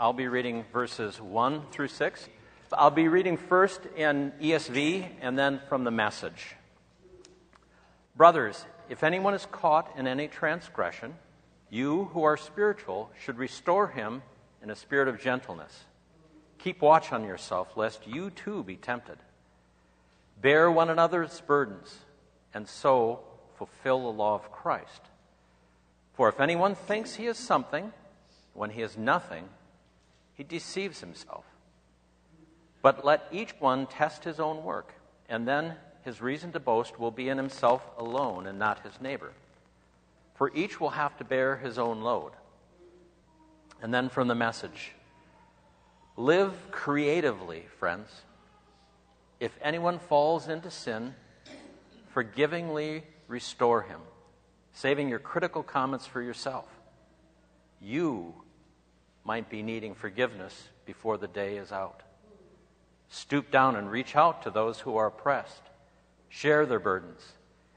I'll be reading verses 1 through 6. I'll be reading first in ESV and then from the message. Brothers, if anyone is caught in any transgression, you who are spiritual should restore him in a spirit of gentleness. Keep watch on yourself, lest you too be tempted. Bear one another's burdens, and so fulfill the law of Christ. For if anyone thinks he is something when he is nothing, he deceives himself. But let each one test his own work, and then his reason to boast will be in himself alone and not his neighbor. For each will have to bear his own load. And then from the message Live creatively, friends. If anyone falls into sin, forgivingly restore him saving your critical comments for yourself. You might be needing forgiveness before the day is out. Stoop down and reach out to those who are oppressed, share their burdens,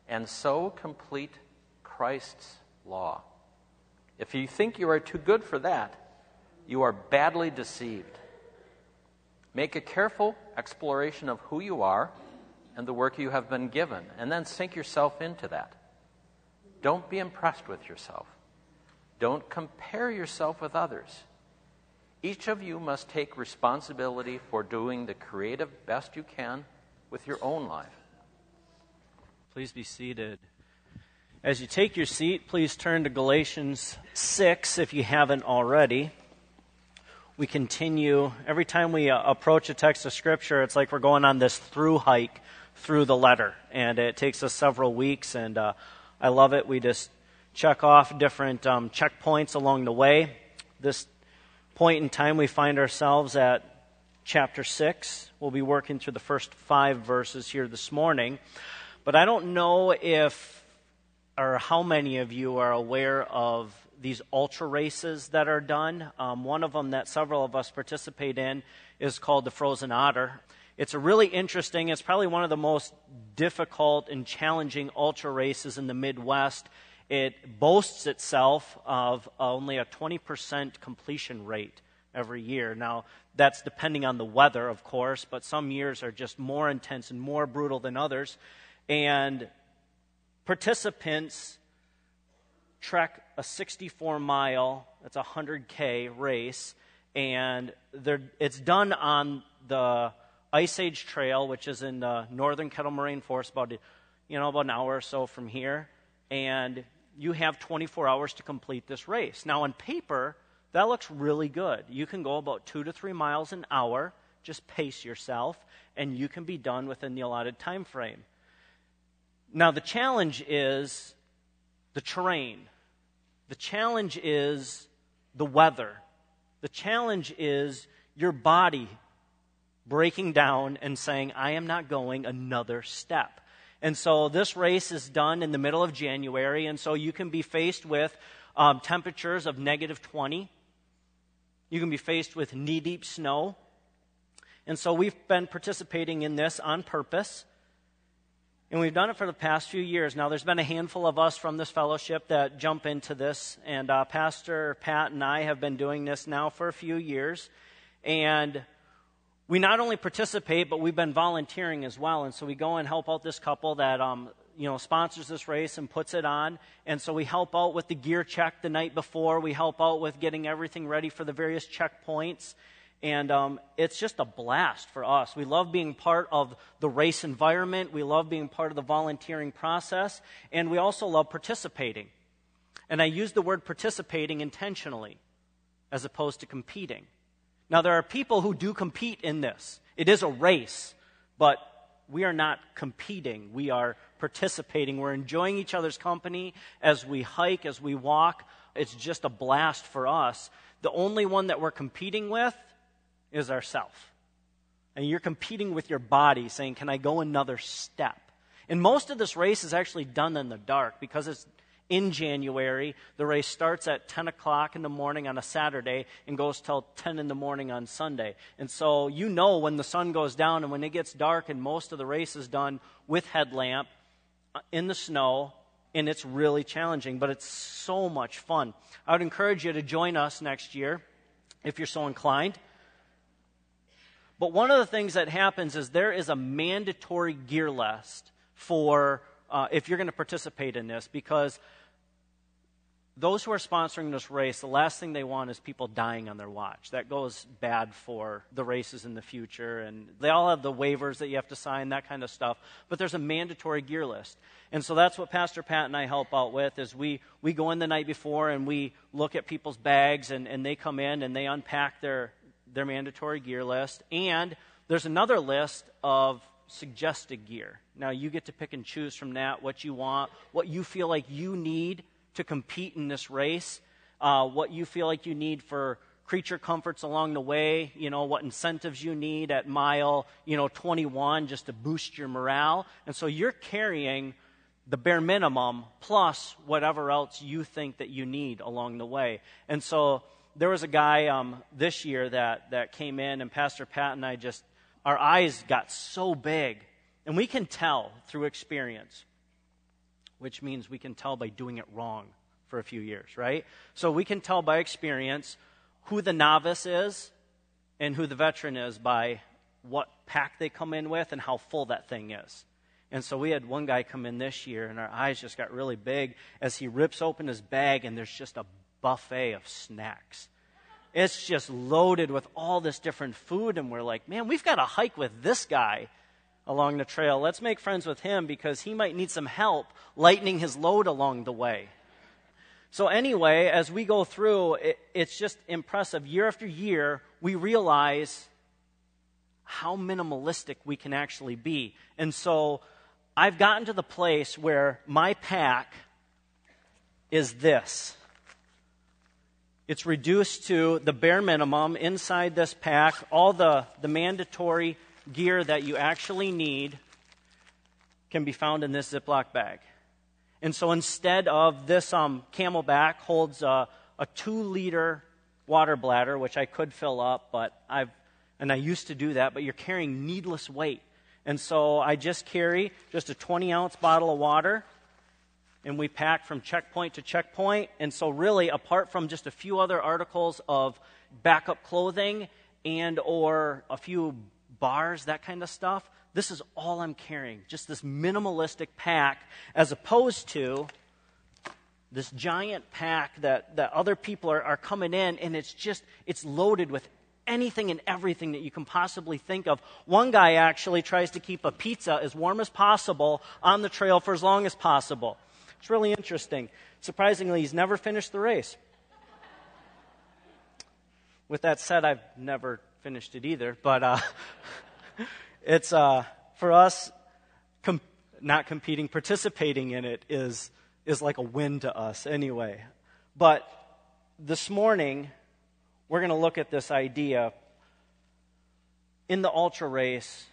and so complete Christ's law. If you think you are too good for that, you are badly deceived. Make a careful exploration of who you are and the work you have been given, and then sink yourself into that. Don't be impressed with yourself. Don't compare yourself with others. Each of you must take responsibility for doing the creative best you can with your own life. Please be seated. As you take your seat, please turn to Galatians 6 if you haven't already. We continue, every time we uh, approach a text of Scripture, it's like we're going on this through hike through the letter. And it takes us several weeks, and uh, I love it. We just check off different um, checkpoints along the way. This point in time, we find ourselves at chapter 6. We'll be working through the first five verses here this morning. But I don't know if or how many of you are aware of these ultra races that are done. Um, one of them that several of us participate in is called the Frozen Otter. It's a really interesting, it's probably one of the most difficult and challenging ultra races in the Midwest. It boasts itself of only a 20% completion rate every year. Now, that's depending on the weather, of course, but some years are just more intense and more brutal than others. And participants trek a 64 mile, that's a 100K race, and it's done on the Ice Age Trail, which is in the northern Kettle Moraine Forest, about you know about an hour or so from here, and you have 24 hours to complete this race. Now, on paper, that looks really good. You can go about two to three miles an hour. Just pace yourself, and you can be done within the allotted time frame. Now, the challenge is the terrain. The challenge is the weather. The challenge is your body breaking down and saying, I am not going another step. And so this race is done in the middle of January, and so you can be faced with um, temperatures of negative 20. You can be faced with knee deep snow. And so we've been participating in this on purpose. And we've done it for the past few years. Now, there's been a handful of us from this fellowship that jump into this, and uh, Pastor Pat and I have been doing this now for a few years. And we not only participate, but we've been volunteering as well. And so we go and help out this couple that, um, you know, sponsors this race and puts it on. And so we help out with the gear check the night before. We help out with getting everything ready for the various checkpoints. And um, it's just a blast for us. We love being part of the race environment. We love being part of the volunteering process. And we also love participating. And I use the word participating intentionally as opposed to competing. Now, there are people who do compete in this. It is a race, but we are not competing. We are participating. We're enjoying each other's company as we hike, as we walk It's just a blast for us. The only one that we're competing with is ourself. And you're competing with your body, saying, Can I go another step? And most of this race is actually done in the dark because it's in January. The race starts at 10 o'clock in the morning on a Saturday and goes till 10 in the morning on Sunday. And so you know when the sun goes down and when it gets dark, and most of the race is done with headlamp uh, in the snow, and it's really challenging, but it's so much fun. I would encourage you to join us next year if you're so inclined. But one of the things that happens is there is a mandatory gear list for uh, if you're going to participate in this because those who are sponsoring this race, the last thing they want is people dying on their watch. That goes bad for the races in the future. And they all have the waivers that you have to sign, that kind of stuff. But there's a mandatory gear list. And so that's what Pastor Pat and I help out with is we, we go in the night before and we look at people's bags and, and they come in and they unpack their, their mandatory gear list. And there's another list of suggested gear. Now you get to pick and choose from that what you want, what you feel like you need to compete in this race, uh, what you feel like you need for creature comforts along the way, you know, what incentives you need at mile, you know, 21 just to boost your morale. And so you're carrying the bare minimum plus whatever else you think that you need along the way. And so there was a guy um, this year that, that came in, and Pastor Pat and I just, our eyes got so big. And we can tell through experience which means we can tell by doing it wrong for a few years, right? So we can tell by experience who the novice is and who the veteran is by what pack they come in with and how full that thing is. And so we had one guy come in this year, and our eyes just got really big as he rips open his bag, and there's just a buffet of snacks. It's just loaded with all this different food, and we're like, man, we've got to hike with this guy along the trail. Let's make friends with him because he might need some help lightening his load along the way. So, anyway, as we go through, it, it's just impressive. Year after year, we realize how minimalistic we can actually be. And so, I've gotten to the place where my pack is this. It's reduced to the bare minimum inside this pack, all the, the mandatory gear that you actually need can be found in this Ziploc bag. And so instead of this um, CamelBak holds a, a two liter water bladder, which I could fill up, but I've, and I used to do that, but you're carrying needless weight. And so I just carry just a 20 ounce bottle of water, and we pack from checkpoint to checkpoint. And so, really, apart from just a few other articles of backup clothing and or a few bars, that kind of stuff. This is all I'm carrying, just this minimalistic pack, as opposed to this giant pack that, that other people are, are coming in, and it's just, it's loaded with anything and everything that you can possibly think of. One guy actually tries to keep a pizza as warm as possible on the trail for as long as possible. It's really interesting. Surprisingly, he's never finished the race. With that said, I've never finished it either, but uh, it's uh, for us com- not competing, participating in it is is like a win to us anyway. But this morning we're going to look at this idea in the ultra race.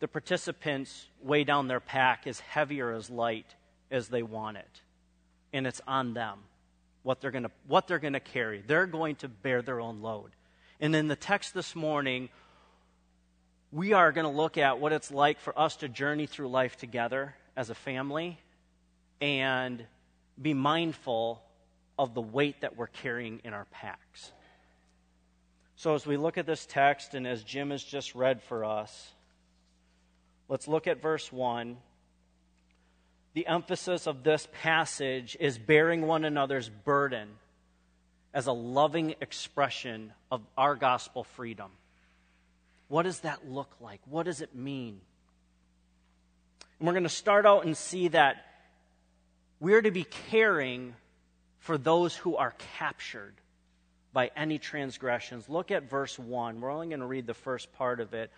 The participants weigh down their pack as heavy or as light as they want it, and it's on them what they're going to what they're going to carry. They're going to bear their own load. And in the text this morning, we are going to look at what it's like for us to journey through life together as a family and be mindful of the weight that we're carrying in our packs. So, as we look at this text, and as Jim has just read for us, let's look at verse 1. The emphasis of this passage is bearing one another's burden as a loving expression of our gospel freedom. What does that look like? What does it mean? And we're going to start out and see that we're to be caring for those who are captured by any transgressions. Look at verse 1. We're only going to read the first part of it.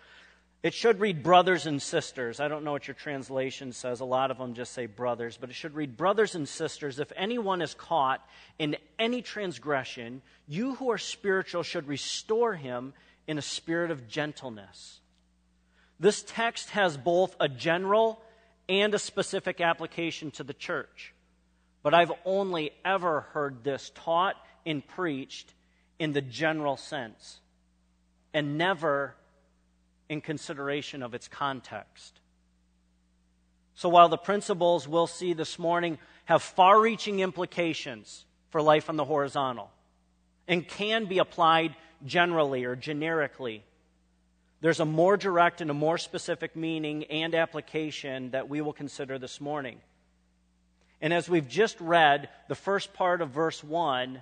It should read brothers and sisters. I don't know what your translation says. A lot of them just say brothers, but it should read brothers and sisters. If anyone is caught in any transgression, you who are spiritual should restore him in a spirit of gentleness. This text has both a general and a specific application to the church. But I've only ever heard this taught and preached in the general sense and never in consideration of its context. So while the principles we'll see this morning have far reaching implications for life on the horizontal and can be applied generally or generically, there's a more direct and a more specific meaning and application that we will consider this morning. And as we've just read the first part of verse 1,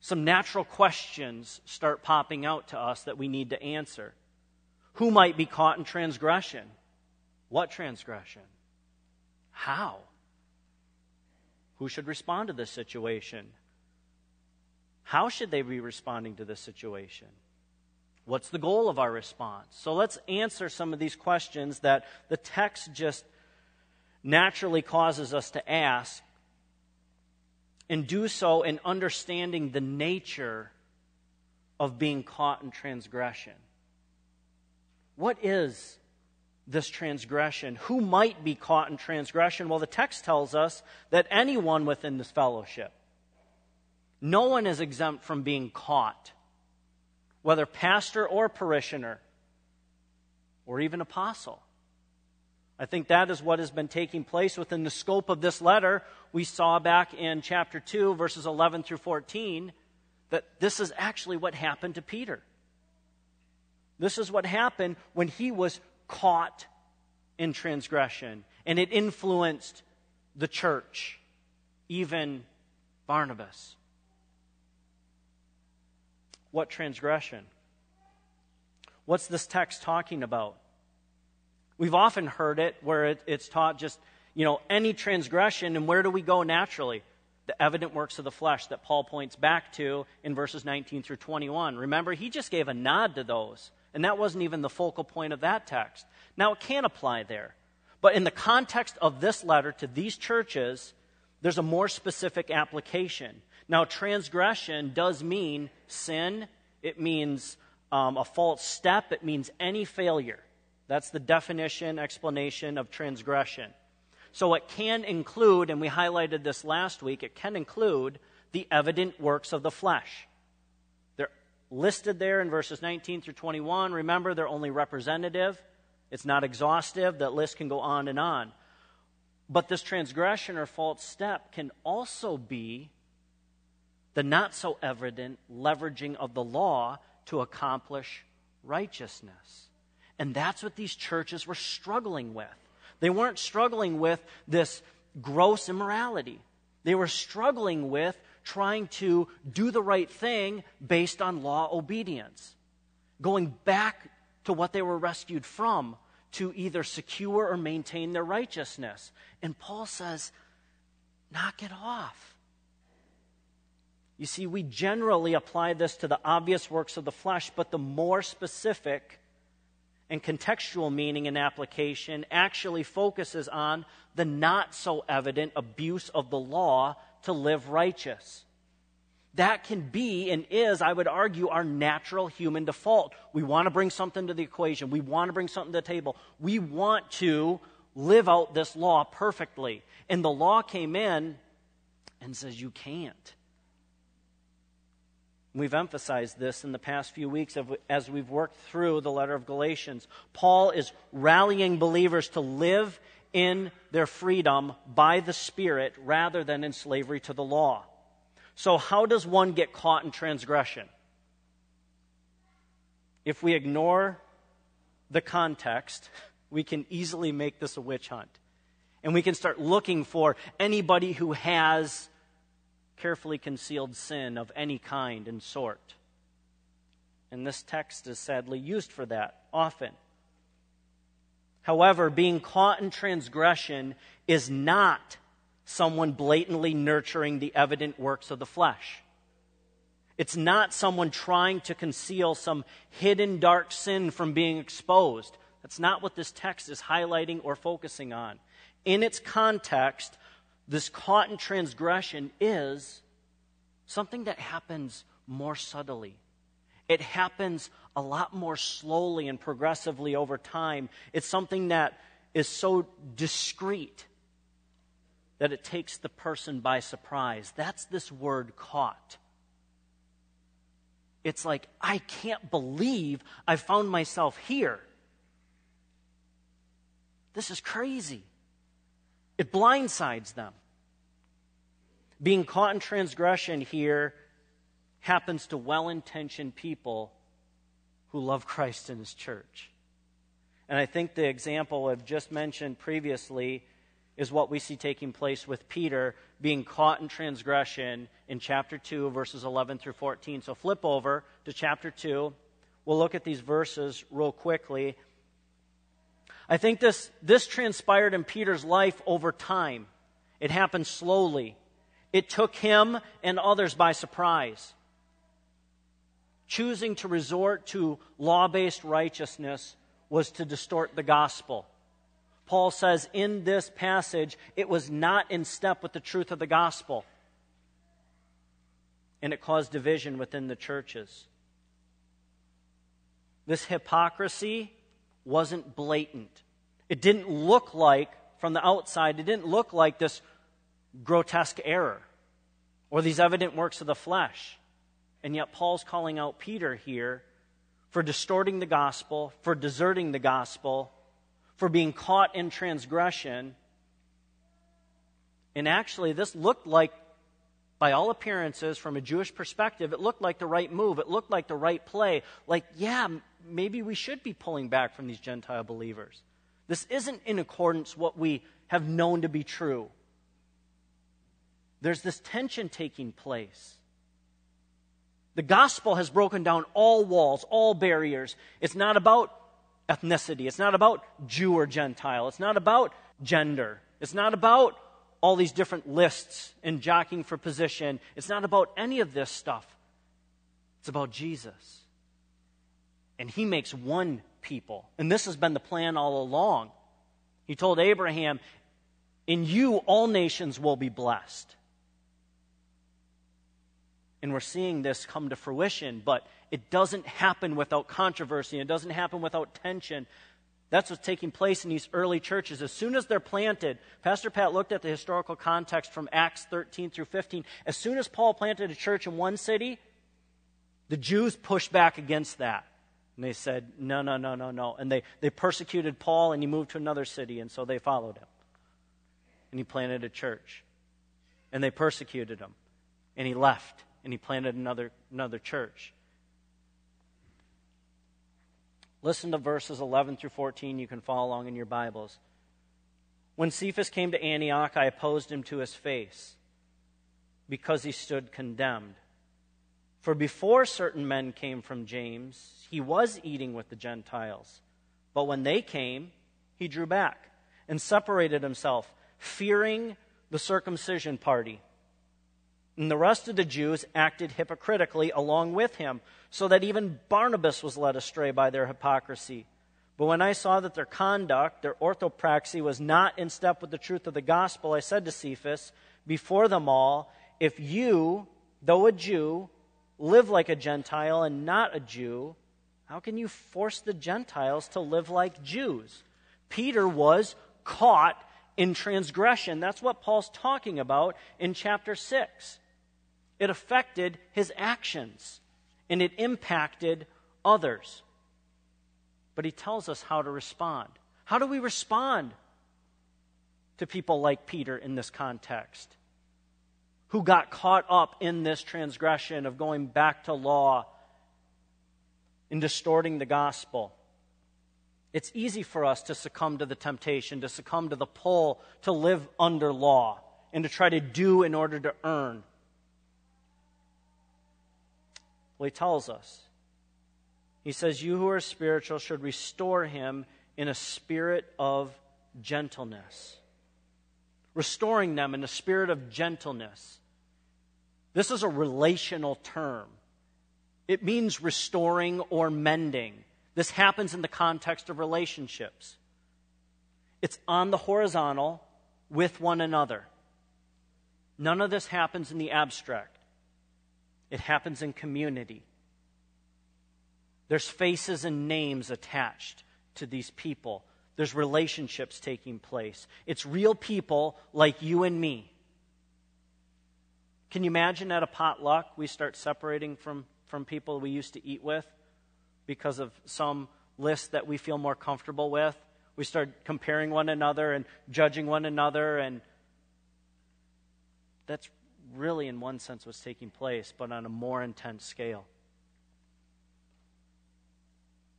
some natural questions start popping out to us that we need to answer. Who might be caught in transgression? What transgression? How? Who should respond to this situation? How should they be responding to this situation? What's the goal of our response? So let's answer some of these questions that the text just naturally causes us to ask, and do so in understanding the nature of being caught in transgression. What is this transgression? Who might be caught in transgression? Well, the text tells us that anyone within this fellowship, no one is exempt from being caught, whether pastor or parishioner, or even apostle. I think that is what has been taking place within the scope of this letter. We saw back in chapter 2, verses 11 through 14, that this is actually what happened to Peter. This is what happened when he was caught in transgression, and it influenced the church, even Barnabas. What transgression? What's this text talking about? We've often heard it where it, it's taught just, you know, any transgression, and where do we go naturally? The evident works of the flesh that Paul points back to in verses 19 through 21. Remember, he just gave a nod to those. And that wasn't even the focal point of that text. Now, it can apply there. But in the context of this letter to these churches, there's a more specific application. Now, transgression does mean sin, it means um, a false step, it means any failure. That's the definition, explanation of transgression. So it can include, and we highlighted this last week, it can include the evident works of the flesh listed there in verses 19 through 21. Remember, they're only representative, it's not exhaustive. That list can go on and on. But this transgression or false step can also be the not so evident leveraging of the law to accomplish righteousness. And that's what these churches were struggling with. They weren't struggling with this gross immorality. They were struggling with trying to do the right thing based on law obedience, going back to what they were rescued from to either secure or maintain their righteousness. And Paul says, knock it off. You see, we generally apply this to the obvious works of the flesh, but the more specific and contextual meaning and application actually focuses on the not so evident abuse of the law to live righteous. That can be and is, I would argue, our natural human default. We want to bring something to the equation. We want to bring something to the table. We want to live out this law perfectly. And the law came in and says, You can't. We've emphasized this in the past few weeks as we've worked through the letter of Galatians. Paul is rallying believers to live in their freedom by the Spirit rather than in slavery to the law. So, how does one get caught in transgression? If we ignore the context, we can easily make this a witch hunt. And we can start looking for anybody who has carefully concealed sin of any kind and sort. And this text is sadly used for that often. However, being caught in transgression is not someone blatantly nurturing the evident works of the flesh. It's not someone trying to conceal some hidden dark sin from being exposed. That's not what this text is highlighting or focusing on. In its context, this caught in transgression is something that happens more subtly. It happens a lot more slowly and progressively over time. It's something that is so discreet that it takes the person by surprise. That's this word caught. It's like, I can't believe I found myself here. This is crazy. It blindsides them. Being caught in transgression here happens to well intentioned people who love Christ and His church. And I think the example I've just mentioned previously is what we see taking place with Peter being caught in transgression in chapter 2, verses 11 through 14. So flip over to chapter 2. We'll look at these verses real quickly. I think this, this transpired in Peter's life over time. It happened slowly. It took him and others by surprise. Choosing to resort to law based righteousness was to distort the gospel. Paul says in this passage, it was not in step with the truth of the gospel. And it caused division within the churches. This hypocrisy wasn't blatant. It didn't look like, from the outside, it didn't look like this grotesque error or these evident works of the flesh. And yet, Paul's calling out Peter here for distorting the gospel, for deserting the gospel, for being caught in transgression. And actually, this looked like, by all appearances, from a Jewish perspective, it looked like the right move. It looked like the right play. Like, yeah, maybe we should be pulling back from these Gentile believers. This isn't in accordance what we have known to be true. There's this tension taking place. The gospel has broken down all walls, all barriers. It's not about ethnicity. It's not about Jew or Gentile. It's not about gender. It's not about all these different lists and jockeying for position. It's not about any of this stuff. It's about Jesus. And he makes one people. And this has been the plan all along. He told Abraham, In you all nations will be blessed. And we're seeing this come to fruition, but it doesn't happen without controversy. It doesn't happen without tension. That's what's taking place in these early churches. As soon as they're planted, Pastor Pat looked at the historical context from Acts 13 through 15. As soon as Paul planted a church in one city, the Jews pushed back against that. And they said, no, no, no, no, no. And they, they persecuted Paul, and he moved to another city, and so they followed him. And he planted a church. And they persecuted him. And he left and he planted another, another church. Listen to verses 11 through 14. You can follow along in your Bibles. When Cephas came to Antioch, I opposed him to his face because he stood condemned. For before certain men came from James, he was eating with the Gentiles. But when they came, he drew back and separated himself, fearing the circumcision party. And the rest of the Jews acted hypocritically along with him, so that even Barnabas was led astray by their hypocrisy. But when I saw that their conduct, their orthopraxy, was not in step with the truth of the gospel, I said to Cephas, before them all, If you, though a Jew, live like a Gentile and not a Jew, how can you force the Gentiles to live like Jews? Peter was caught in transgression. That's what Paul's talking about in chapter 6. It affected his actions and it impacted others. But he tells us how to respond. How do we respond to people like Peter in this context? Who got caught up in this transgression of going back to law and distorting the gospel. It's easy for us to succumb to the temptation, to succumb to the pull to live under law and to try to do in order to earn. Well, he tells us. He says, You who are spiritual should restore him in a spirit of gentleness. Restoring them in a spirit of gentleness. This is a relational term. It means restoring or mending. This happens in the context of relationships. It's on the horizontal with one another. None of this happens in the abstract, it happens in community. There's faces and names attached to these people. There's relationships taking place. It's real people like you and me. Can you imagine at a potluck we start separating from, from people we used to eat with because of some list that we feel more comfortable with? We start comparing one another and judging one another, and that's really, in one sense, was taking place, but on a more intense scale.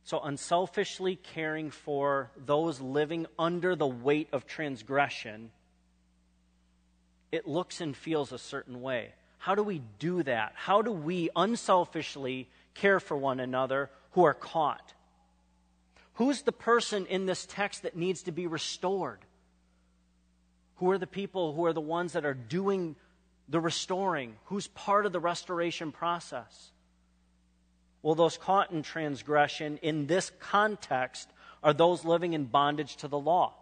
So, unselfishly caring for those living under the weight of transgression, it looks and feels a certain way. How do we do that? How do we unselfishly care for one another who are caught? Who's the person in this text that needs to be restored? Who are the people who are the ones that are doing the restoring? Who's part of the restoration process? Well, those caught in transgression in this context are those living in bondage to the law.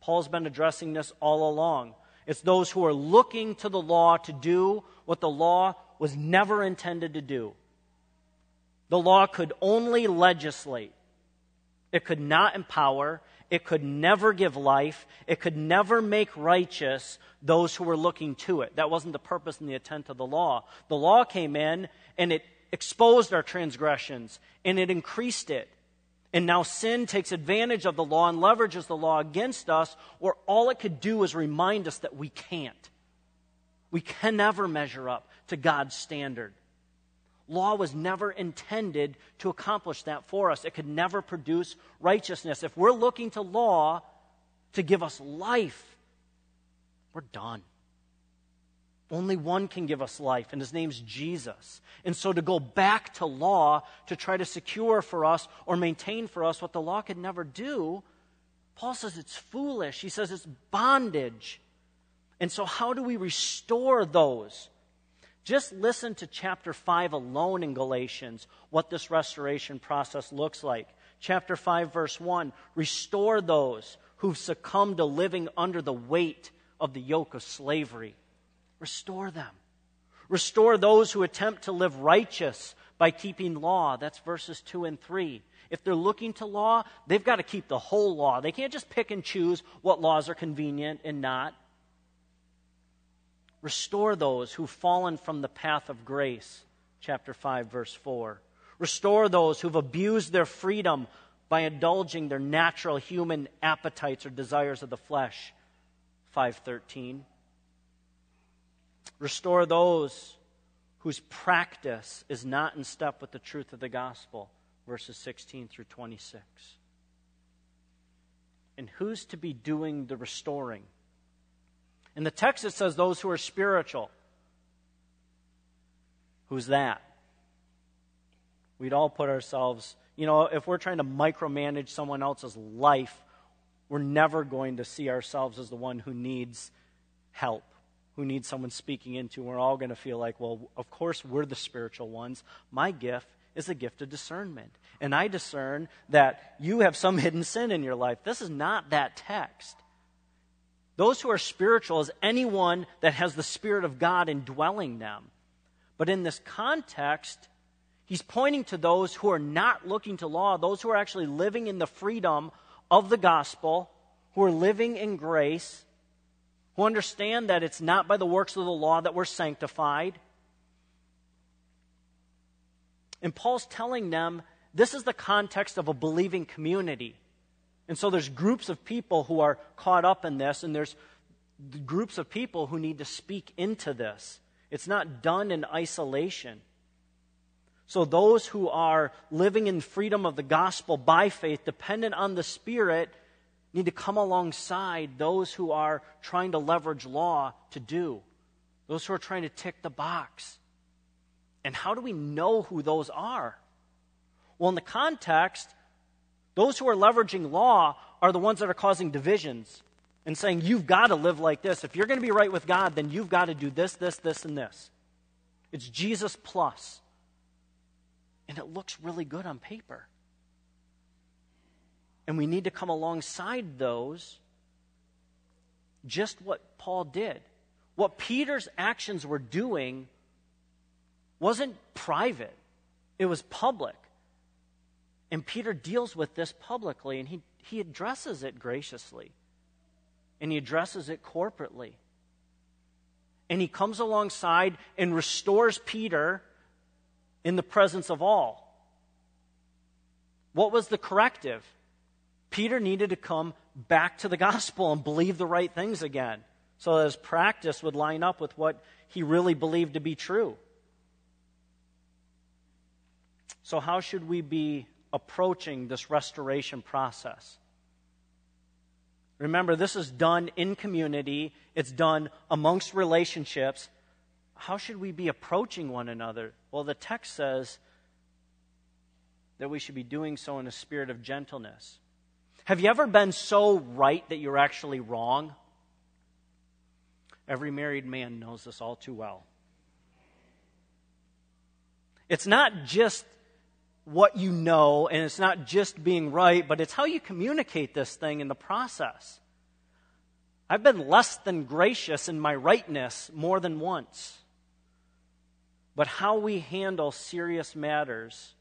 Paul's been addressing this all along. It's those who are looking to the law to do what the law was never intended to do. The law could only legislate. It could not empower. It could never give life. It could never make righteous those who were looking to it. That wasn't the purpose and the intent of the law. The law came in and it exposed our transgressions and it increased it. And now sin takes advantage of the law and leverages the law against us, where all it could do is remind us that we can't. We can never measure up to God's standard. Law was never intended to accomplish that for us. It could never produce righteousness. If we're looking to law to give us life, we're done. Only one can give us life, and his name's Jesus. And so to go back to law to try to secure for us or maintain for us what the law could never do, Paul says it's foolish. He says it's bondage. And so, how do we restore those just listen to chapter 5 alone in Galatians, what this restoration process looks like. Chapter 5, verse 1 Restore those who've succumbed to living under the weight of the yoke of slavery. Restore them. Restore those who attempt to live righteous by keeping law. That's verses 2 and 3. If they're looking to law, they've got to keep the whole law. They can't just pick and choose what laws are convenient and not. Restore those who've fallen from the path of grace. Chapter 5, verse 4. Restore those who've abused their freedom by indulging their natural human appetites or desires of the flesh. 513. Restore those whose practice is not in step with the truth of the gospel. Verses 16 through 26. And who's to be doing the restoring? In the text, it says those who are spiritual. Who's that? We'd all put ourselves, you know, if we're trying to micromanage someone else's life, we're never going to see ourselves as the one who needs help, who needs someone speaking into. We're all going to feel like, well, of course, we're the spiritual ones. My gift is the gift of discernment. And I discern that you have some hidden sin in your life. This is not that text. Those who are spiritual is anyone that has the Spirit of God indwelling them. But in this context, he's pointing to those who are not looking to law, those who are actually living in the freedom of the gospel, who are living in grace, who understand that it's not by the works of the law that we're sanctified. And Paul's telling them this is the context of a believing community. And so there's groups of people who are caught up in this, and there's groups of people who need to speak into this. It's not done in isolation. So those who are living in freedom of the gospel by faith, dependent on the Spirit, need to come alongside those who are trying to leverage law to do, those who are trying to tick the box. And how do we know who those are? Well, in the context, those who are leveraging law are the ones that are causing divisions and saying, you've got to live like this. If you're going to be right with God, then you've got to do this, this, this, and this. It's Jesus plus. And it looks really good on paper. And we need to come alongside those just what Paul did. What Peter's actions were doing wasn't private, it was public. And Peter deals with this publicly and he, he addresses it graciously. And he addresses it corporately. And he comes alongside and restores Peter in the presence of all. What was the corrective? Peter needed to come back to the gospel and believe the right things again so that his practice would line up with what he really believed to be true. So, how should we be approaching this restoration process? Remember, this is done in community, it's done amongst relationships. How should we be approaching one another? Well, the text says that we should be doing so in a spirit of gentleness. Have you ever been so right that you're actually wrong? Every married man knows this all too well. It's not just what you know, and it's not just being right, but it's how you communicate this thing in the process. I've been less than gracious in my rightness more than once. But how we handle serious matters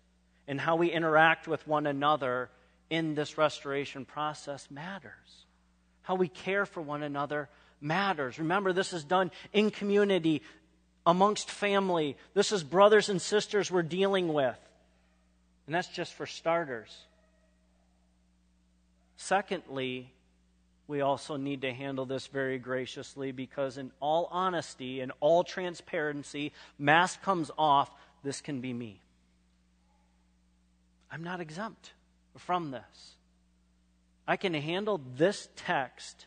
and how we interact with one another in this restoration process matters. How we care for one another matters. Remember, this is done in community, amongst family. This is brothers and sisters we're dealing with. And that's just for starters. Secondly, we also need to handle this very graciously because, in all honesty, in all transparency, mask comes off, this can be me. I'm not exempt from this. I can handle this text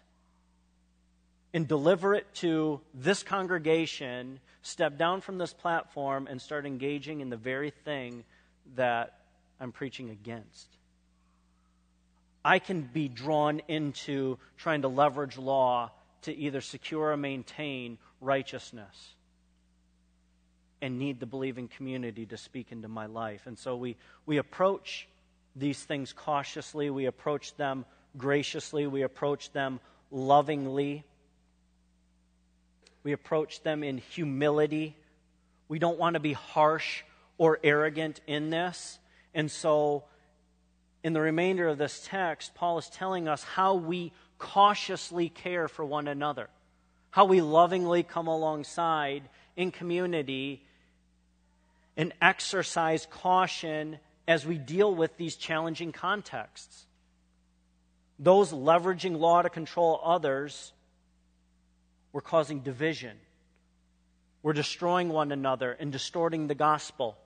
and deliver it to this congregation, step down from this platform, and start engaging in the very thing that I'm preaching against. I can be drawn into trying to leverage law to either secure or maintain righteousness and need the believing community to speak into my life. And so we, we approach these things cautiously, we approach them graciously, we approach them lovingly, we approach them in humility. We don't want to be harsh or arrogant in this. And so, in the remainder of this text, Paul is telling us how we cautiously care for one another, how we lovingly come alongside in community and exercise caution as we deal with these challenging contexts. Those leveraging law to control others were causing division. We're destroying one another and distorting the gospel.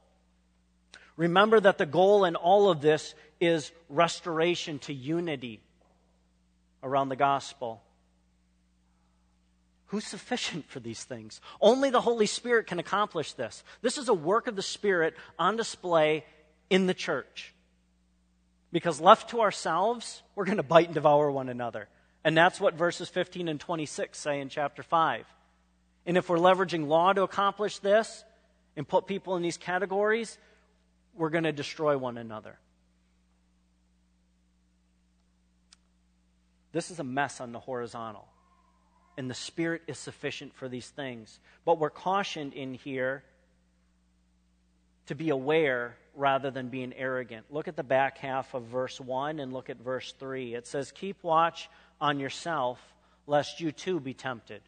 Remember that the goal in all of this is restoration to unity around the gospel. Who's sufficient for these things? Only the Holy Spirit can accomplish this. This is a work of the Spirit on display in the church. Because left to ourselves, we're going to bite and devour one another. And that's what verses 15 and 26 say in chapter 5. And if we're leveraging law to accomplish this and put people in these categories, we're going to destroy one another. This is a mess on the horizontal. And the Spirit is sufficient for these things. But we're cautioned in here to be aware rather than being arrogant. Look at the back half of verse 1 and look at verse 3. It says, Keep watch on yourself, lest you too be tempted.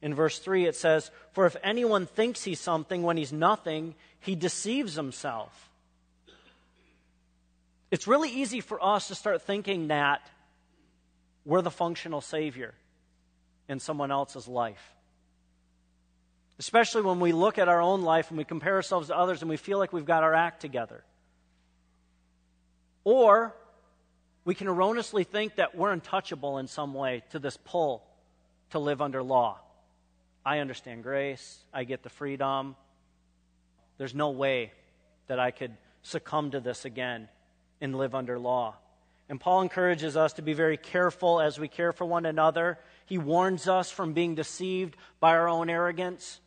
In verse 3, it says, For if anyone thinks he's something when he's nothing, he deceives himself. It's really easy for us to start thinking that we're the functional Savior in someone else's life. Especially when we look at our own life and we compare ourselves to others and we feel like we've got our act together. Or we can erroneously think that we're untouchable in some way to this pull to live under law. I understand grace, I get the freedom. There's no way that I could succumb to this again and live under law. And Paul encourages us to be very careful as we care for one another. He warns us from being deceived by our own arrogance.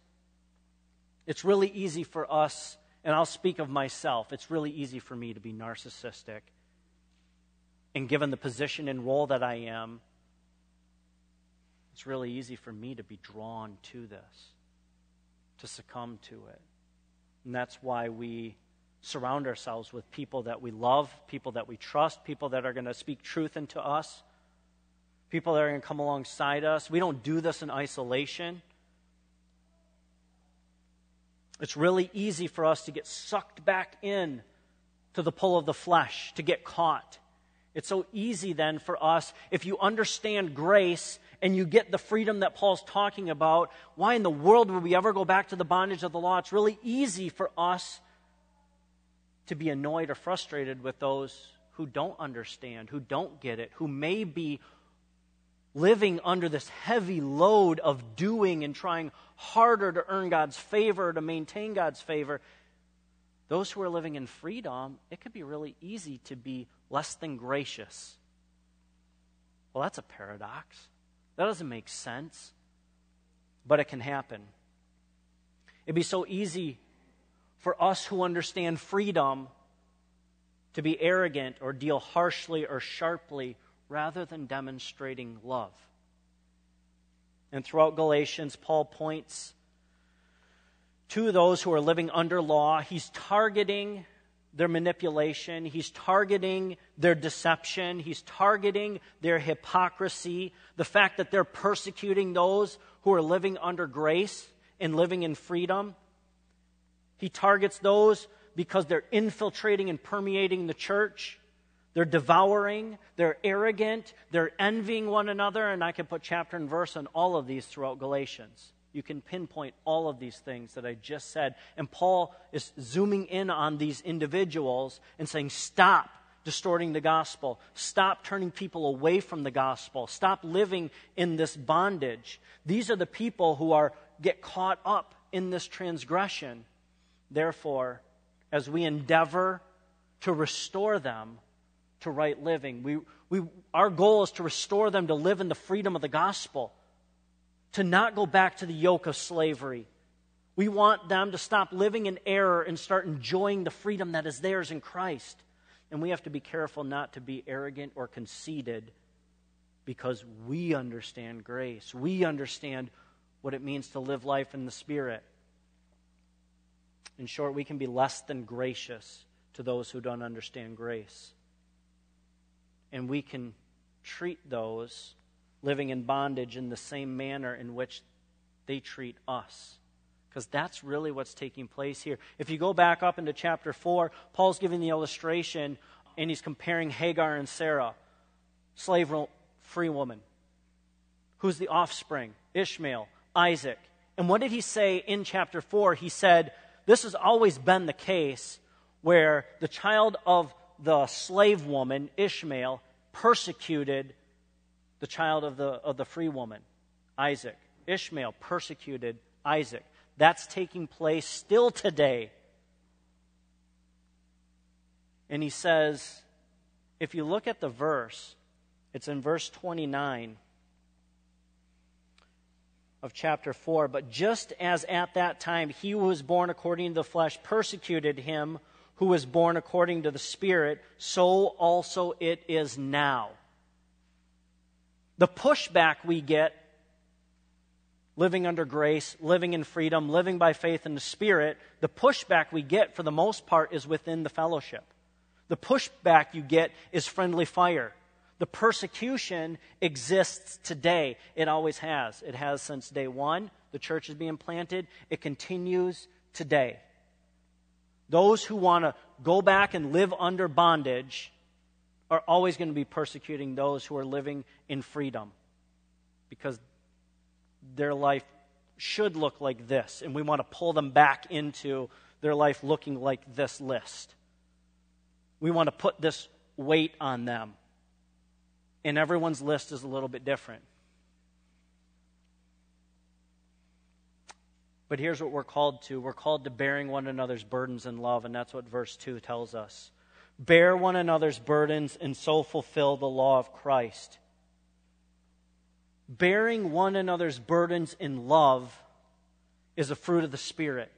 It's really easy for us, and I'll speak of myself, it's really easy for me to be narcissistic and given the position and role that I am, it's really easy for me to be drawn to this, to succumb to it. And that's why we surround ourselves with people that we love, people that we trust, people that are going to speak truth into us, people that are going to come alongside us. We don't do this in isolation. It's really easy for us to get sucked back in to the pull of the flesh, to get caught. It's so easy then for us, if you understand grace and you get the freedom that Paul's talking about, why in the world would we ever go back to the bondage of the law? It's really easy for us to be annoyed or frustrated with those who don't understand, who don't get it, who may be living under this heavy load of doing and trying harder to earn God's favor, to maintain God's favor. Those who are living in freedom, it could be really easy to be less than gracious. Well, that's a paradox. That doesn't make sense, but it can happen. It'd be so easy for us who understand freedom to be arrogant or deal harshly or sharply rather than demonstrating love. And throughout Galatians, Paul points to those who are living under law. He's targeting their manipulation, he's targeting their deception, he's targeting their hypocrisy, the fact that they're persecuting those who are living under grace and living in freedom. He targets those because they're infiltrating and permeating the church. They're devouring, they're arrogant, they're envying one another, and I can put chapter and verse on all of these throughout Galatians. You can pinpoint all of these things that I just said. And Paul is zooming in on these individuals and saying, Stop distorting the gospel. Stop turning people away from the gospel. Stop living in this bondage. These are the people who are get caught up in this transgression. Therefore, as we endeavor to restore them, to right living. We, we, our goal is to restore them to live in the freedom of the gospel, to not go back to the yoke of slavery. We want them to stop living in error and start enjoying the freedom that is theirs in Christ. And we have to be careful not to be arrogant or conceited because we understand grace. We understand what it means to live life in the Spirit. In short, we can be less than gracious to those who don't understand grace and we can treat those living in bondage in the same manner in which they treat us. Because that's really what's taking place here. If you go back up into chapter 4, Paul's giving the illustration and he's comparing Hagar and Sarah, slave free woman. Who's the offspring? Ishmael, Isaac. And what did he say in chapter 4? He said, This has always been the case where the child of the slave woman, Ishmael, persecuted the child of the, of the free woman, Isaac. Ishmael persecuted Isaac. That's taking place still today. And he says, if you look at the verse, it's in verse 29 of chapter 4. But just as at that time he who was born according to the flesh persecuted him who was born according to the Spirit, so also it is now. The pushback we get living under grace, living in freedom, living by faith in the Spirit, the pushback we get for the most part is within the fellowship. The pushback you get is friendly fire. The persecution exists today. It always has. It has since day one. The church is being planted. It continues today. Those who want to go back and live under bondage are always going to be persecuting those who are living in freedom because their life should look like this, and we want to pull them back into their life looking like this list. We want to put this weight on them, and everyone's list is a little bit different. But here's what we're called to we're called to bearing one another's burdens in love, and that's what verse 2 tells us. Bear one another's burdens and so fulfill the law of Christ. Bearing one another's burdens in love is a fruit of the Spirit.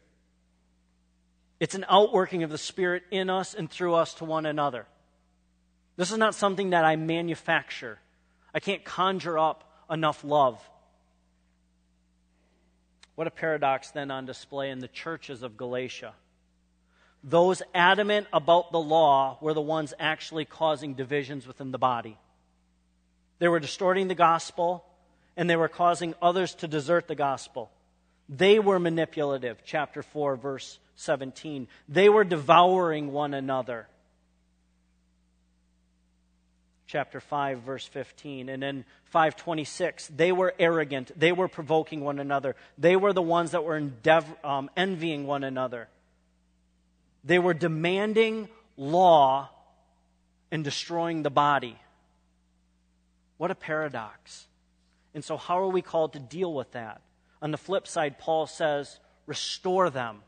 It's an outworking of the Spirit in us and through us to one another. This is not something that I manufacture. I can't conjure up enough love. What a paradox then on display in the churches of Galatia. Those adamant about the law were the ones actually causing divisions within the body. They were distorting the gospel and they were causing others to desert the gospel. They were manipulative, chapter 4, verse 17. They were devouring one another chapter 5 verse 15 and in 526 they were arrogant they were provoking one another they were the ones that were endeavor, um, envying one another they were demanding law and destroying the body. What a paradox. And so how are we called to deal with that? On the flip side paul says restore them.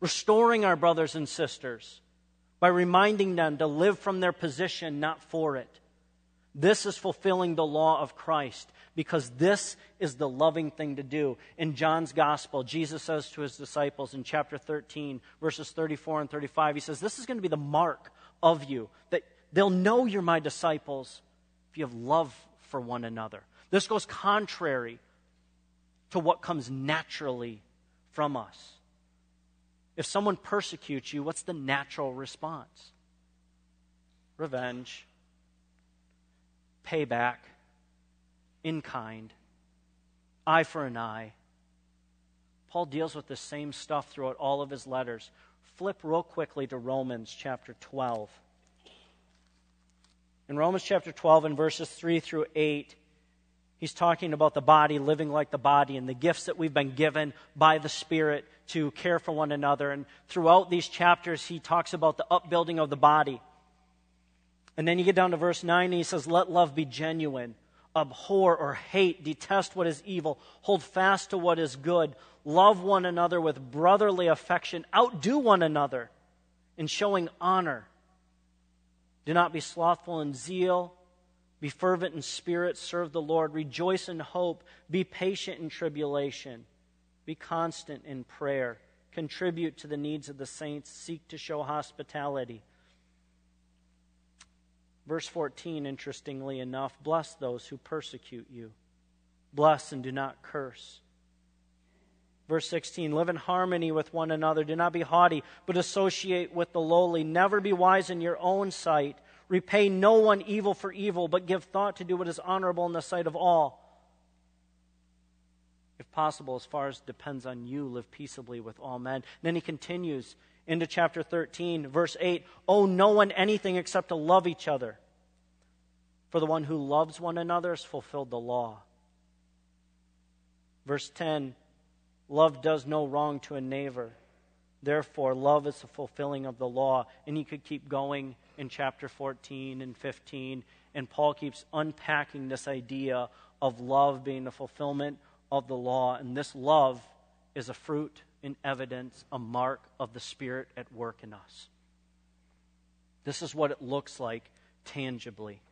Restoring our brothers and sisters by reminding them to live from their position, not for it. This is fulfilling the law of Christ because this is the loving thing to do. In John's gospel, Jesus says to his disciples in chapter 13, verses 34 and 35, he says, This is going to be the mark of you, that they'll know you're my disciples if you have love for one another. This goes contrary to what comes naturally from us. If someone persecutes you, what's the natural response? Revenge, payback, in kind, eye for an eye. Paul deals with the same stuff throughout all of his letters. Flip real quickly to Romans chapter 12. In Romans chapter 12, in verses 3 through 8, He's talking about the body living like the body and the gifts that we've been given by the Spirit to care for one another. And throughout these chapters, he talks about the upbuilding of the body. And then you get down to verse 9 and he says, Let love be genuine. Abhor or hate, detest what is evil, hold fast to what is good, love one another with brotherly affection, outdo one another in showing honor. Do not be slothful in zeal. Be fervent in spirit, serve the Lord, rejoice in hope, be patient in tribulation, be constant in prayer, contribute to the needs of the saints, seek to show hospitality. Verse 14, interestingly enough, bless those who persecute you. Bless and do not curse. Verse 16, live in harmony with one another. Do not be haughty, but associate with the lowly. Never be wise in your own sight. Repay no one evil for evil, but give thought to do what is honorable in the sight of all. If possible, as far as depends on you, live peaceably with all men. And then he continues into chapter 13, verse 8 Owe no one anything except to love each other. For the one who loves one another has fulfilled the law. Verse 10 Love does no wrong to a neighbor. Therefore, love is the fulfilling of the law. And he could keep going in chapter 14 and 15. And Paul keeps unpacking this idea of love being the fulfillment of the law. And this love is a fruit and evidence, a mark of the Spirit at work in us. This is what it looks like tangibly.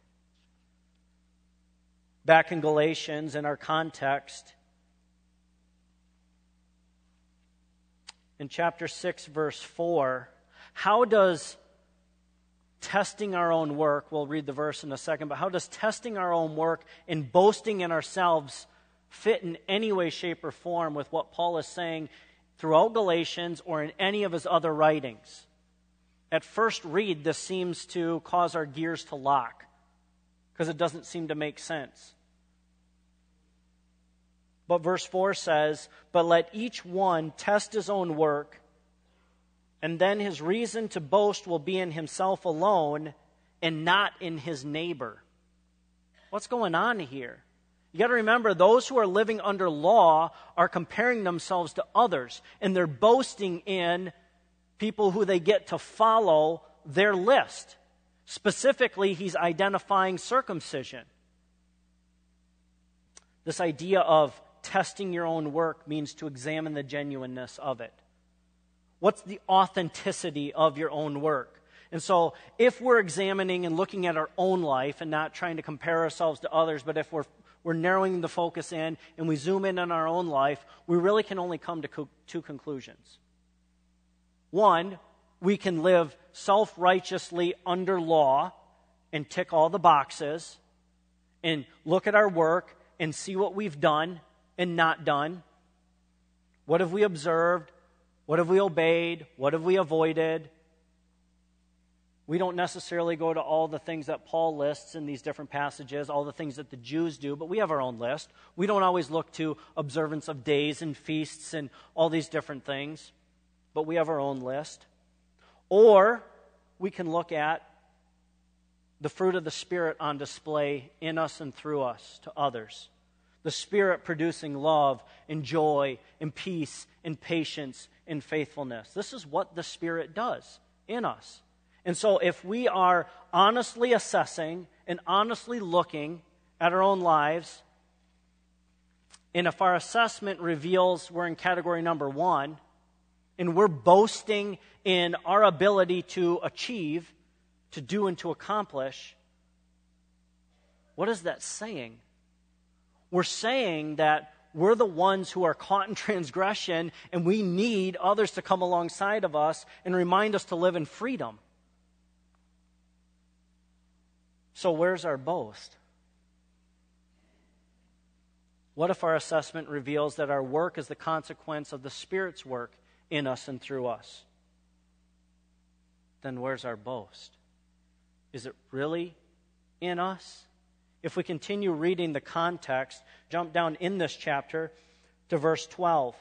Back in Galatians, in our context, in chapter 6, verse 4, how does testing our own work, we'll read the verse in a second, but how does testing our own work and boasting in ourselves fit in any way, shape, or form with what Paul is saying throughout Galatians or in any of his other writings? At first read, this seems to cause our gears to lock because it doesn't seem to make sense. But verse 4 says, But let each one test his own work, and then his reason to boast will be in himself alone and not in his neighbor. What's going on here? You got to remember, those who are living under law are comparing themselves to others, and they're boasting in people who they get to follow their list. Specifically, he's identifying circumcision. This idea of testing your own work means to examine the genuineness of it. What's the authenticity of your own work? And so, if we're examining and looking at our own life and not trying to compare ourselves to others, but if we're, we're narrowing the focus in and we zoom in on our own life, we really can only come to co- two conclusions. One, we can live self righteously under law and tick all the boxes and look at our work and see what we've done and not done. What have we observed? What have we obeyed? What have we avoided? We don't necessarily go to all the things that Paul lists in these different passages, all the things that the Jews do, but we have our own list. We don't always look to observance of days and feasts and all these different things, but we have our own list. Or we can look at the fruit of the Spirit on display in us and through us to others. The Spirit producing love and joy and peace and patience and faithfulness. This is what the Spirit does in us. And so, if we are honestly assessing and honestly looking at our own lives, and if our assessment reveals we're in category number one, and we're boasting in our ability to achieve, to do, and to accomplish, what is that saying? We're saying that we're the ones who are caught in transgression, and we need others to come alongside of us and remind us to live in freedom. So, where's our boast? What if our assessment reveals that our work is the consequence of the Spirit's work in us and through us? Then where's our boast? Is it really in us? If we continue reading the context, jump down in this chapter to verse 12.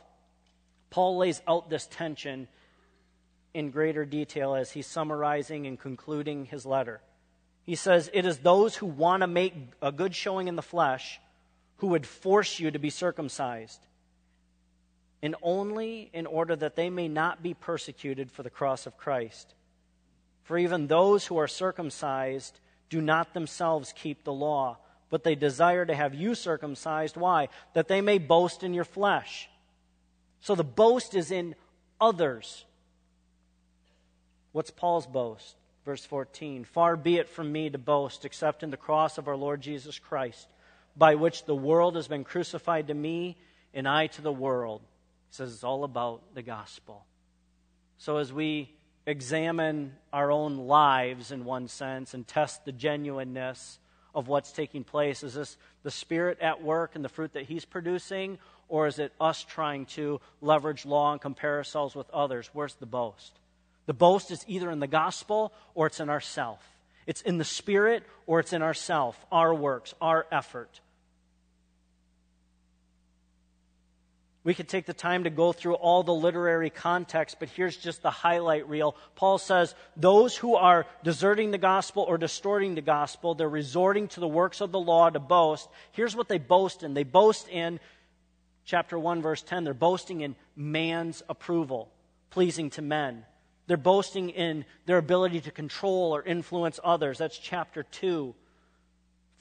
Paul lays out this tension in greater detail as he's summarizing and concluding his letter. He says, It is those who want to make a good showing in the flesh who would force you to be circumcised, and only in order that they may not be persecuted for the cross of Christ. For even those who are circumcised do not themselves keep the law, but they desire to have you circumcised. Why? That they may boast in your flesh. So the boast is in others. What's Paul's boast? Verse 14 Far be it from me to boast except in the cross of our Lord Jesus Christ, by which the world has been crucified to me and I to the world. He says it's all about the gospel. So as we examine our own lives in one sense and test the genuineness of what's taking place, is this the Spirit at work and the fruit that He's producing, or is it us trying to leverage law and compare ourselves with others? Where's the boast? The boast is either in the gospel or it's in ourself. It's in the spirit or it's in ourself, our works, our effort. We could take the time to go through all the literary context, but here's just the highlight reel. Paul says, Those who are deserting the gospel or distorting the gospel, they're resorting to the works of the law to boast. Here's what they boast in they boast in, chapter 1, verse 10, they're boasting in man's approval, pleasing to men. They're boasting in their ability to control or influence others. That's chapter 2.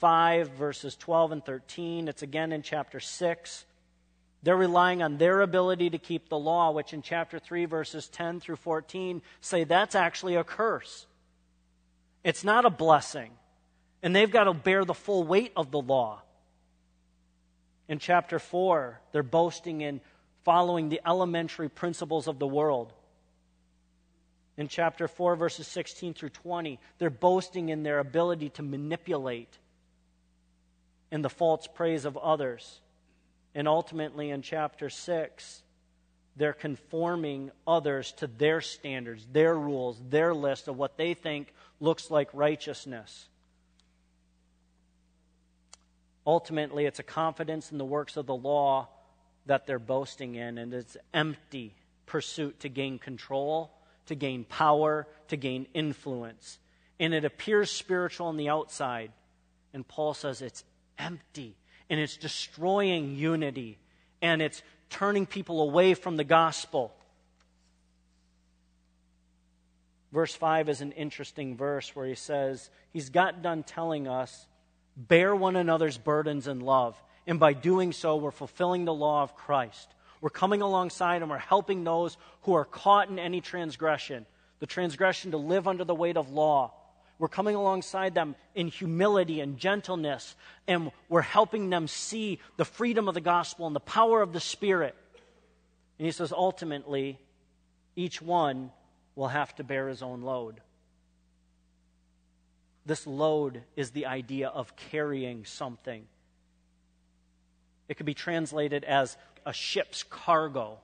5, verses 12 and 13. It's again in chapter 6. They're relying on their ability to keep the law, which in chapter 3, verses 10 through 14 say that's actually a curse. It's not a blessing. And they've got to bear the full weight of the law. In chapter 4, they're boasting in following the elementary principles of the world in chapter 4, verses 16 through 20. They're boasting in their ability to manipulate in the false praise of others. And ultimately, in chapter 6, they're conforming others to their standards, their rules, their list of what they think looks like righteousness. Ultimately, it's a confidence in the works of the law that they're boasting in, and it's empty pursuit to gain control to gain power, to gain influence. And it appears spiritual on the outside. And Paul says it's empty and it's destroying unity and it's turning people away from the gospel. Verse 5 is an interesting verse where he says, He's got done telling us, bear one another's burdens in love. And by doing so, we're fulfilling the law of Christ. We're coming alongside and we're helping those who are caught in any transgression, the transgression to live under the weight of law. We're coming alongside them in humility and gentleness, and we're helping them see the freedom of the gospel and the power of the Spirit. And he says, ultimately, each one will have to bear his own load. This load is the idea of carrying something. It could be translated as a ship's cargo,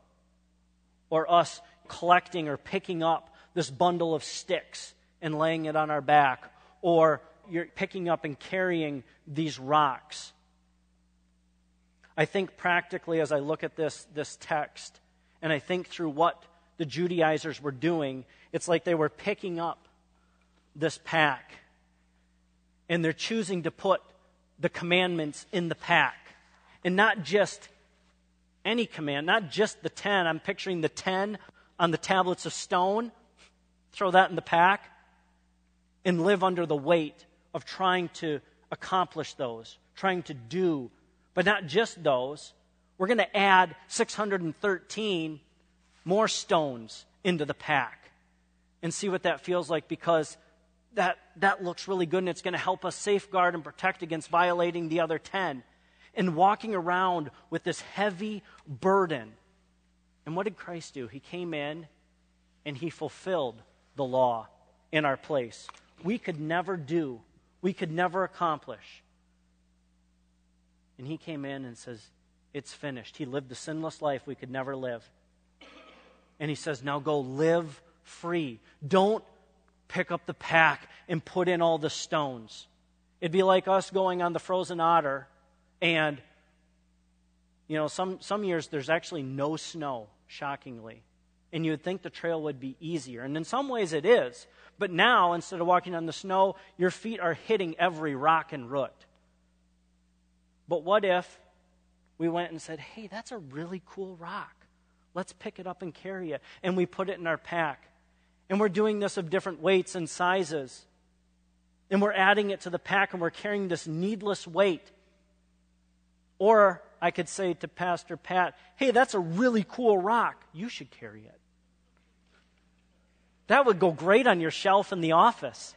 or us collecting or picking up this bundle of sticks and laying it on our back, or you're picking up and carrying these rocks. I think practically as I look at this, this text and I think through what the Judaizers were doing, it's like they were picking up this pack and they're choosing to put the commandments in the pack. And not just any command, not just the 10. I'm picturing the 10 on the tablets of stone. Throw that in the pack and live under the weight of trying to accomplish those, trying to do, but not just those. We're going to add 613 more stones into the pack and see what that feels like because that, that looks really good and it's going to help us safeguard and protect against violating the other 10 and walking around with this heavy burden. And what did Christ do? He came in and he fulfilled the law in our place. We could never do, we could never accomplish. And he came in and says, It's finished. He lived the sinless life we could never live. And he says, Now go live free. Don't pick up the pack and put in all the stones. It'd be like us going on the frozen otter and, you know, some, some years there's actually no snow, shockingly. And you would think the trail would be easier. And in some ways it is. But now, instead of walking on the snow, your feet are hitting every rock and root. But what if we went and said, hey, that's a really cool rock. Let's pick it up and carry it. And we put it in our pack. And we're doing this of different weights and sizes. And we're adding it to the pack and we're carrying this needless weight. Or I could say to Pastor Pat, hey, that's a really cool rock. You should carry it. That would go great on your shelf in the office.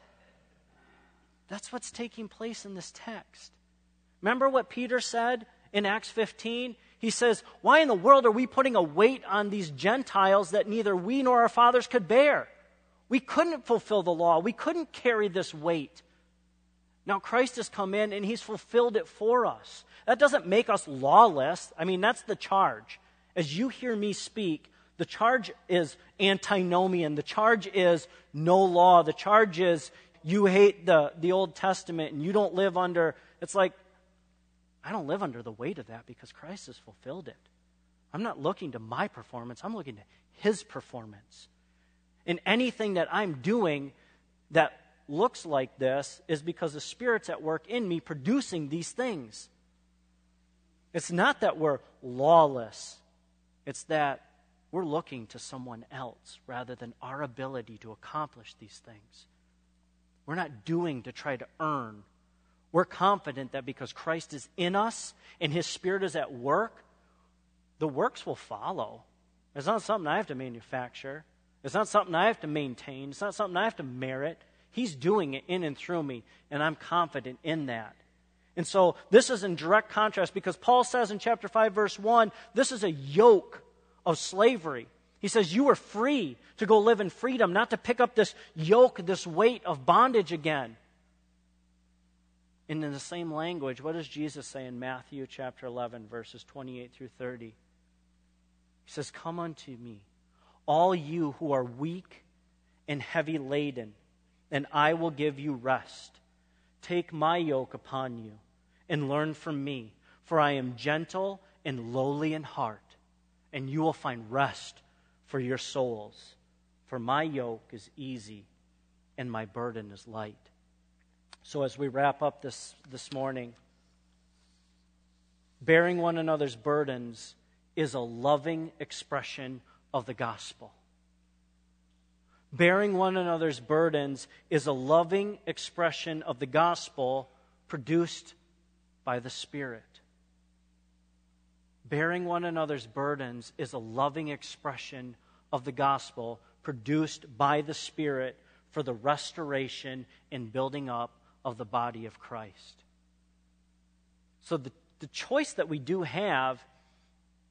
That's what's taking place in this text. Remember what Peter said in Acts 15? He says, Why in the world are we putting a weight on these Gentiles that neither we nor our fathers could bear? We couldn't fulfill the law, we couldn't carry this weight. Now, Christ has come in and he's fulfilled it for us. That doesn't make us lawless. I mean, that's the charge. As you hear me speak, the charge is antinomian. The charge is no law. The charge is you hate the, the Old Testament and you don't live under. It's like, I don't live under the weight of that because Christ has fulfilled it. I'm not looking to my performance, I'm looking to his performance. And anything that I'm doing that looks like this is because the Spirit's at work in me producing these things. It's not that we're lawless, it's that we're looking to someone else rather than our ability to accomplish these things. We're not doing to try to earn. We're confident that because Christ is in us and his Spirit is at work, the works will follow. It's not something I have to manufacture. It's not something I have to maintain. It's not something I have to merit. He's doing it in and through me, and I'm confident in that. And so this is in direct contrast because Paul says in chapter 5, verse 1, this is a yoke of slavery. He says, You are free to go live in freedom, not to pick up this yoke, this weight of bondage again. And in the same language, what does Jesus say in Matthew chapter 11, verses 28 through 30? He says, Come unto me, all you who are weak and heavy laden, and I will give you rest. Take my yoke upon you and learn from me, for I am gentle and lowly in heart, and you will find rest for your souls. For my yoke is easy and my burden is light. So, as we wrap up this, this morning, bearing one another's burdens is a loving expression of the gospel. Bearing one another's burdens is a loving expression of the gospel produced by the Spirit. Bearing one another's burdens is a loving expression of the gospel produced by the Spirit for the restoration and building up of the body of Christ. So, the, the choice that we do have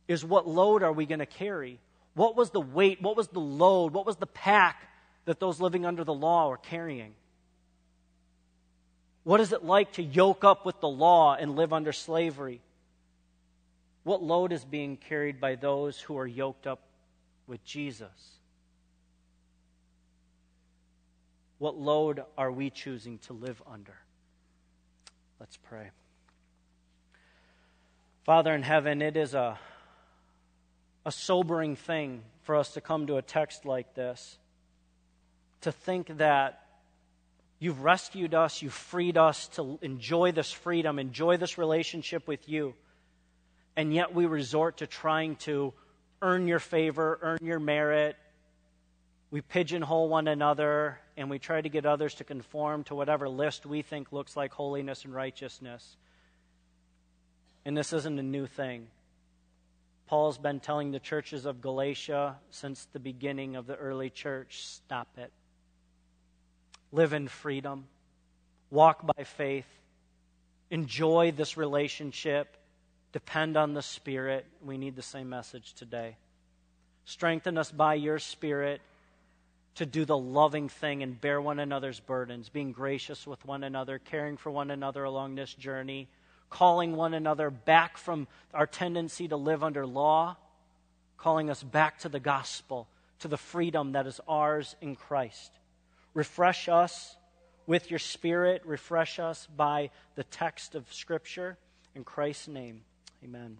is what load are we going to carry? What was the weight? What was the load? What was the pack that those living under the law are carrying. What is it like to yoke up with the law and live under slavery? What load is being carried by those who are yoked up with Jesus? What load are we choosing to live under? Let's pray. Father in heaven, it is a, a sobering thing for us to come to a text like this, to think that you've rescued us, you've freed us to enjoy this freedom, enjoy this relationship with you, and yet we resort to trying to earn your favor, earn your merit. We pigeonhole one another, and we try to get others to conform to whatever list we think looks like holiness and righteousness. And this isn't a new thing. Paul's been telling the churches of Galatia since the beginning of the early church stop it. Live in freedom, walk by faith, enjoy this relationship, depend on the Spirit. We need the same message today. Strengthen us by your Spirit to do the loving thing and bear one another's burdens, being gracious with one another, caring for one another along this journey calling one another back from our tendency to live under law, calling us back to the gospel, to the freedom that is ours in Christ. Refresh us with your spirit, refresh us by the text of Scripture. In Christ's name, amen.